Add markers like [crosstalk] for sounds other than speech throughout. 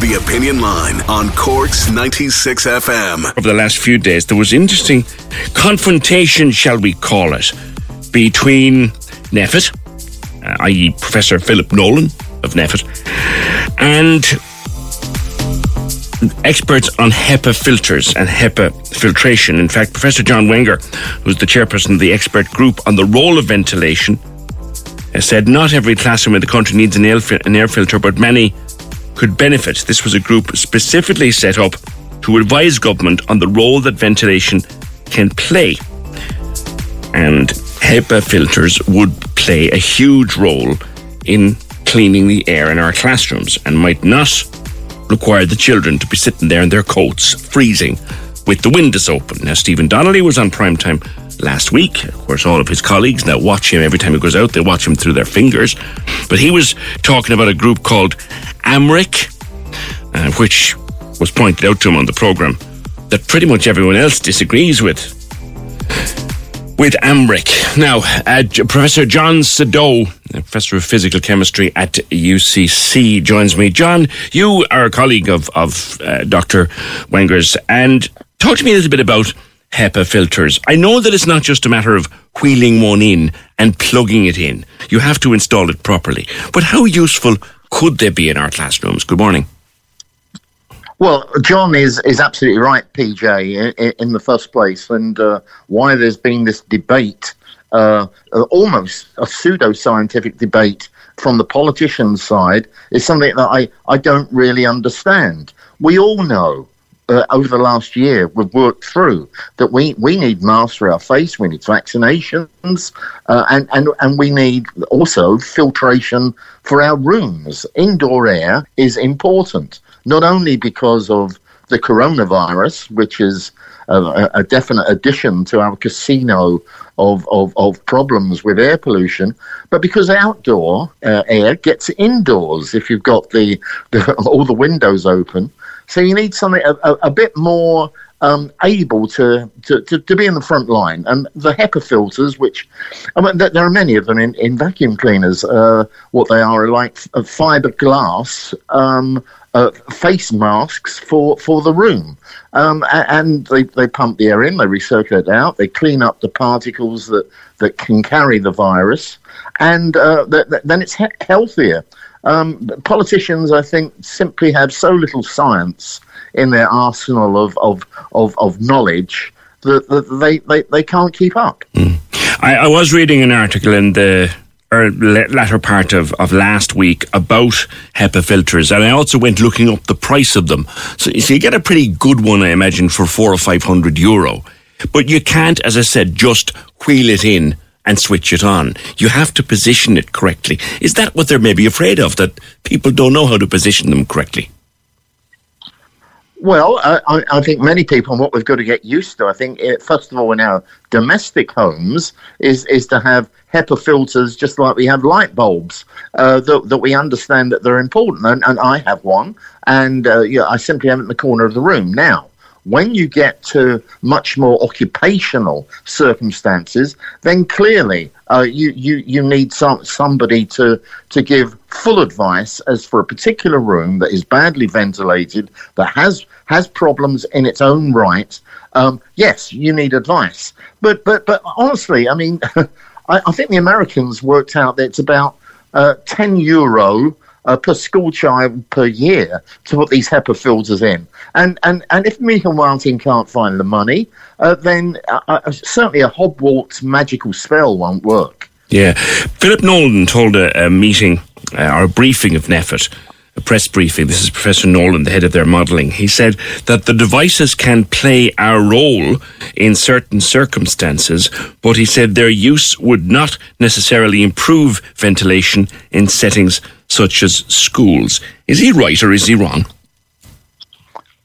The Opinion Line on Cork's 96 FM. over the last few days, there was interesting confrontation, shall we call it, between NPHET, uh, i.e., Professor Philip Nolan of NPHET, and experts on HEPA filters and HEPA filtration. In fact, Professor John Wenger, who's the chairperson of the expert group on the role of ventilation, said not every classroom in the country needs an air, an air filter, but many could benefit. This was a group specifically set up to advise government on the role that ventilation can play. And HEPA filters would play a huge role in cleaning the air in our classrooms and might not require the children to be sitting there in their coats, freezing, with the windows open. Now, Stephen Donnelly was on prime time last week. Of course, all of his colleagues now watch him every time he goes out, they watch him through their fingers. But he was talking about a group called AMRIC, uh, which was pointed out to him on the programme that pretty much everyone else disagrees with. With AMRIC. Now, uh, Professor John a professor of physical chemistry at UCC, joins me. John, you are a colleague of, of uh, Dr. Wenger's, and talk to me a little bit about HEPA filters. I know that it's not just a matter of wheeling one in and plugging it in. You have to install it properly. But how useful could they be in our classrooms? Good morning. Well, John is, is absolutely right, PJ, in, in the first place, and uh, why there's been this debate, uh, uh, almost a pseudo scientific debate from the politicians' side, is something that I, I don't really understand. We all know. Uh, over the last year, we've worked through that we, we need masks for our face, we need vaccinations, uh, and, and, and we need also filtration for our rooms. Indoor air is important not only because of the coronavirus, which is a, a definite addition to our casino of, of, of problems with air pollution, but because outdoor uh, air gets indoors if you've got the, the [laughs] all the windows open. So you need something a, a, a bit more um, able to, to, to, to be in the front line. And the HEPA filters, which I mean, there are many of them in, in vacuum cleaners. Uh, what they are are like uh, fiberglass um, uh, face masks for, for the room. Um, and they, they pump the air in, they recirculate it out, they clean up the particles that, that can carry the virus, and uh, th- th- then it's he- healthier. Um, politicians, I think, simply have so little science in their arsenal of, of, of, of knowledge that, that they, they, they can't keep up. I, I was reading an article in the er, la- latter part of, of last week about HEPA filters, and I also went looking up the price of them. So, so you get a pretty good one, I imagine, for four or five hundred euro. But you can't, as I said, just wheel it in and switch it on. You have to position it correctly. Is that what they're maybe afraid of? That people don't know how to position them correctly? Well, I, I think many people, and what we've got to get used to, I think, eh, first of all, in our domestic homes, is is to have HEPA filters just like we have light bulbs, uh, that, that we understand that they're important. And, and I have one, and uh, yeah, I simply have it in the corner of the room. Now, when you get to much more occupational circumstances, then clearly uh, you, you, you need some, somebody to, to give full advice as for a particular room that is badly ventilated, that has, has problems in its own right. Um, yes, you need advice. But, but, but honestly, I mean, [laughs] I, I think the Americans worked out that it's about uh, 10 euro uh, per school child per year to put these HEPA filters in. And, and, and if Michael Martin can't find the money, uh, then uh, uh, certainly a Hogwarts magical spell won't work. Yeah. Philip Nolan told a, a meeting uh, or a briefing of NPHET a press briefing. This is Professor Nolan, the head of their modelling. He said that the devices can play a role in certain circumstances, but he said their use would not necessarily improve ventilation in settings such as schools. Is he right or is he wrong?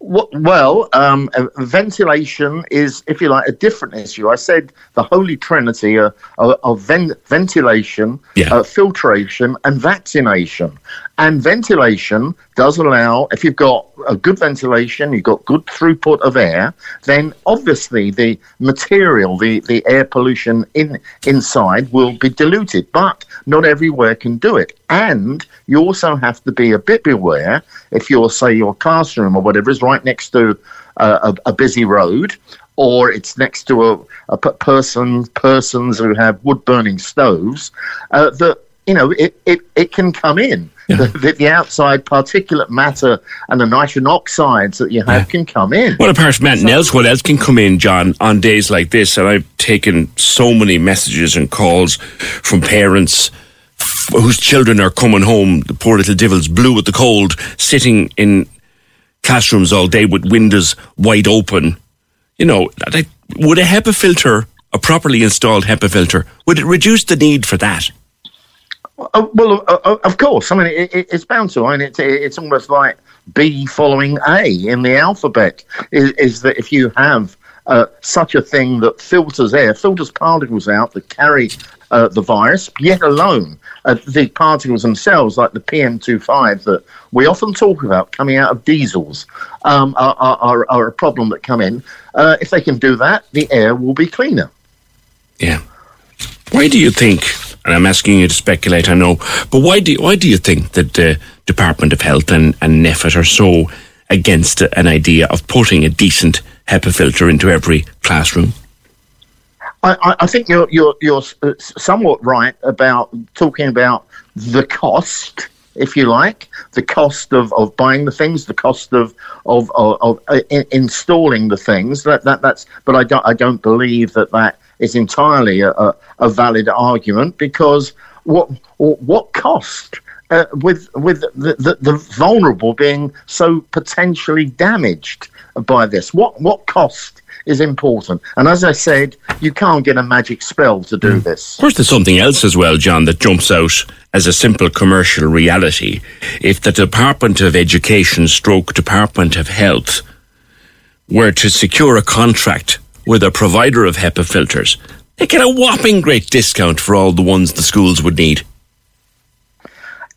Well, um, ventilation is, if you like, a different issue. I said the holy trinity of, of ven- ventilation, yeah. uh, filtration, and vaccination. And ventilation does allow, if you've got a good ventilation, you've got good throughput of air, then obviously the material, the, the air pollution in inside will be diluted. But not everywhere can do it. And you also have to be a bit beware if you're, say, your classroom or whatever is right next to a, a busy road or it's next to a, a person persons who have wood burning stoves uh, that you know it, it, it can come in yeah. the, the, outside particulate matter and the nitrogen oxides that you have yeah. can come in. Well, apart from anything else, what else can come in, John, on days like this? And I've taken so many messages and calls from parents whose children are coming home, the poor little devils, blue with the cold, sitting in classrooms all day with windows wide open. You know, would a HEPA filter, a properly installed HEPA filter, would it reduce the need for that? Uh, well, uh, uh, of course. I mean, it, it, it's bound to. I mean, it's it's almost like B following A in the alphabet. Is, is that if you have uh, such a thing that filters air, filters particles out that carry uh, the virus, yet alone uh, the particles themselves, like the PM2.5 that we often talk about coming out of diesels, um, are, are, are, a problem that come in. if they can do that, the air will be cleaner. Yeah. Why do you think and I'm asking you to speculate, I know, but why do why do you think that the Department of Health and, and NPHET are so against an idea of putting a decent HEPA filter into every classroom? I, I think you're, you're, you're somewhat right about talking about the cost if you like, the cost of, of buying the things, the cost of of, of, of uh, installing the things. That, that that's. But I don't I don't believe that that is entirely a, a, a valid argument because what what cost uh, with with the, the, the, vulnerable being so potentially damaged by this? What what cost is important? And as I said, you can't get a magic spell to do hmm. this. Of course, there's something else as well, John, that jumps out as a simple commercial reality. If the Department of Education, stroke Department of Health, were to secure a contract with a provider of HEPA filters, they get a whopping great discount for all the ones the schools would need.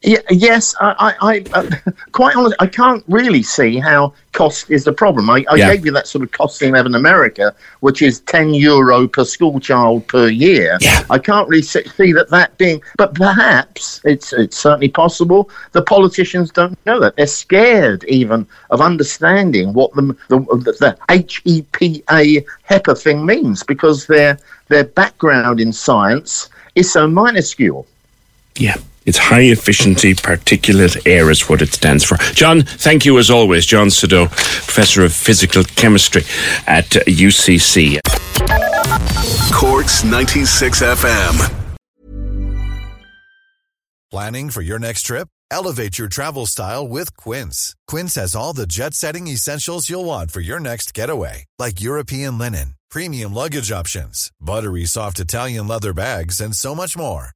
Yeah, yes, I, I, I uh, [laughs] quite honestly, I can't really see how cost is the problem. I, I yeah. gave you that sort of costing of in America, which is 10 euro per school child per year. Yeah. I can't really see that that being, but perhaps it's, it's certainly possible. The politicians don't know that. They're scared even of understanding what the, the, the HEPA HEPA thing means because their, their background in science is so minuscule. Yeah. It's high efficiency particulate air is what it stands for. John, thank you as always. John Sodeau, Professor of Physical Chemistry at UCC. Cork's 96 FM. Planning for your next trip? Elevate your travel style with Quince. Quince has all the jet setting essentials you'll want for your next getaway, like European linen, premium luggage options, buttery soft Italian leather bags, and so much more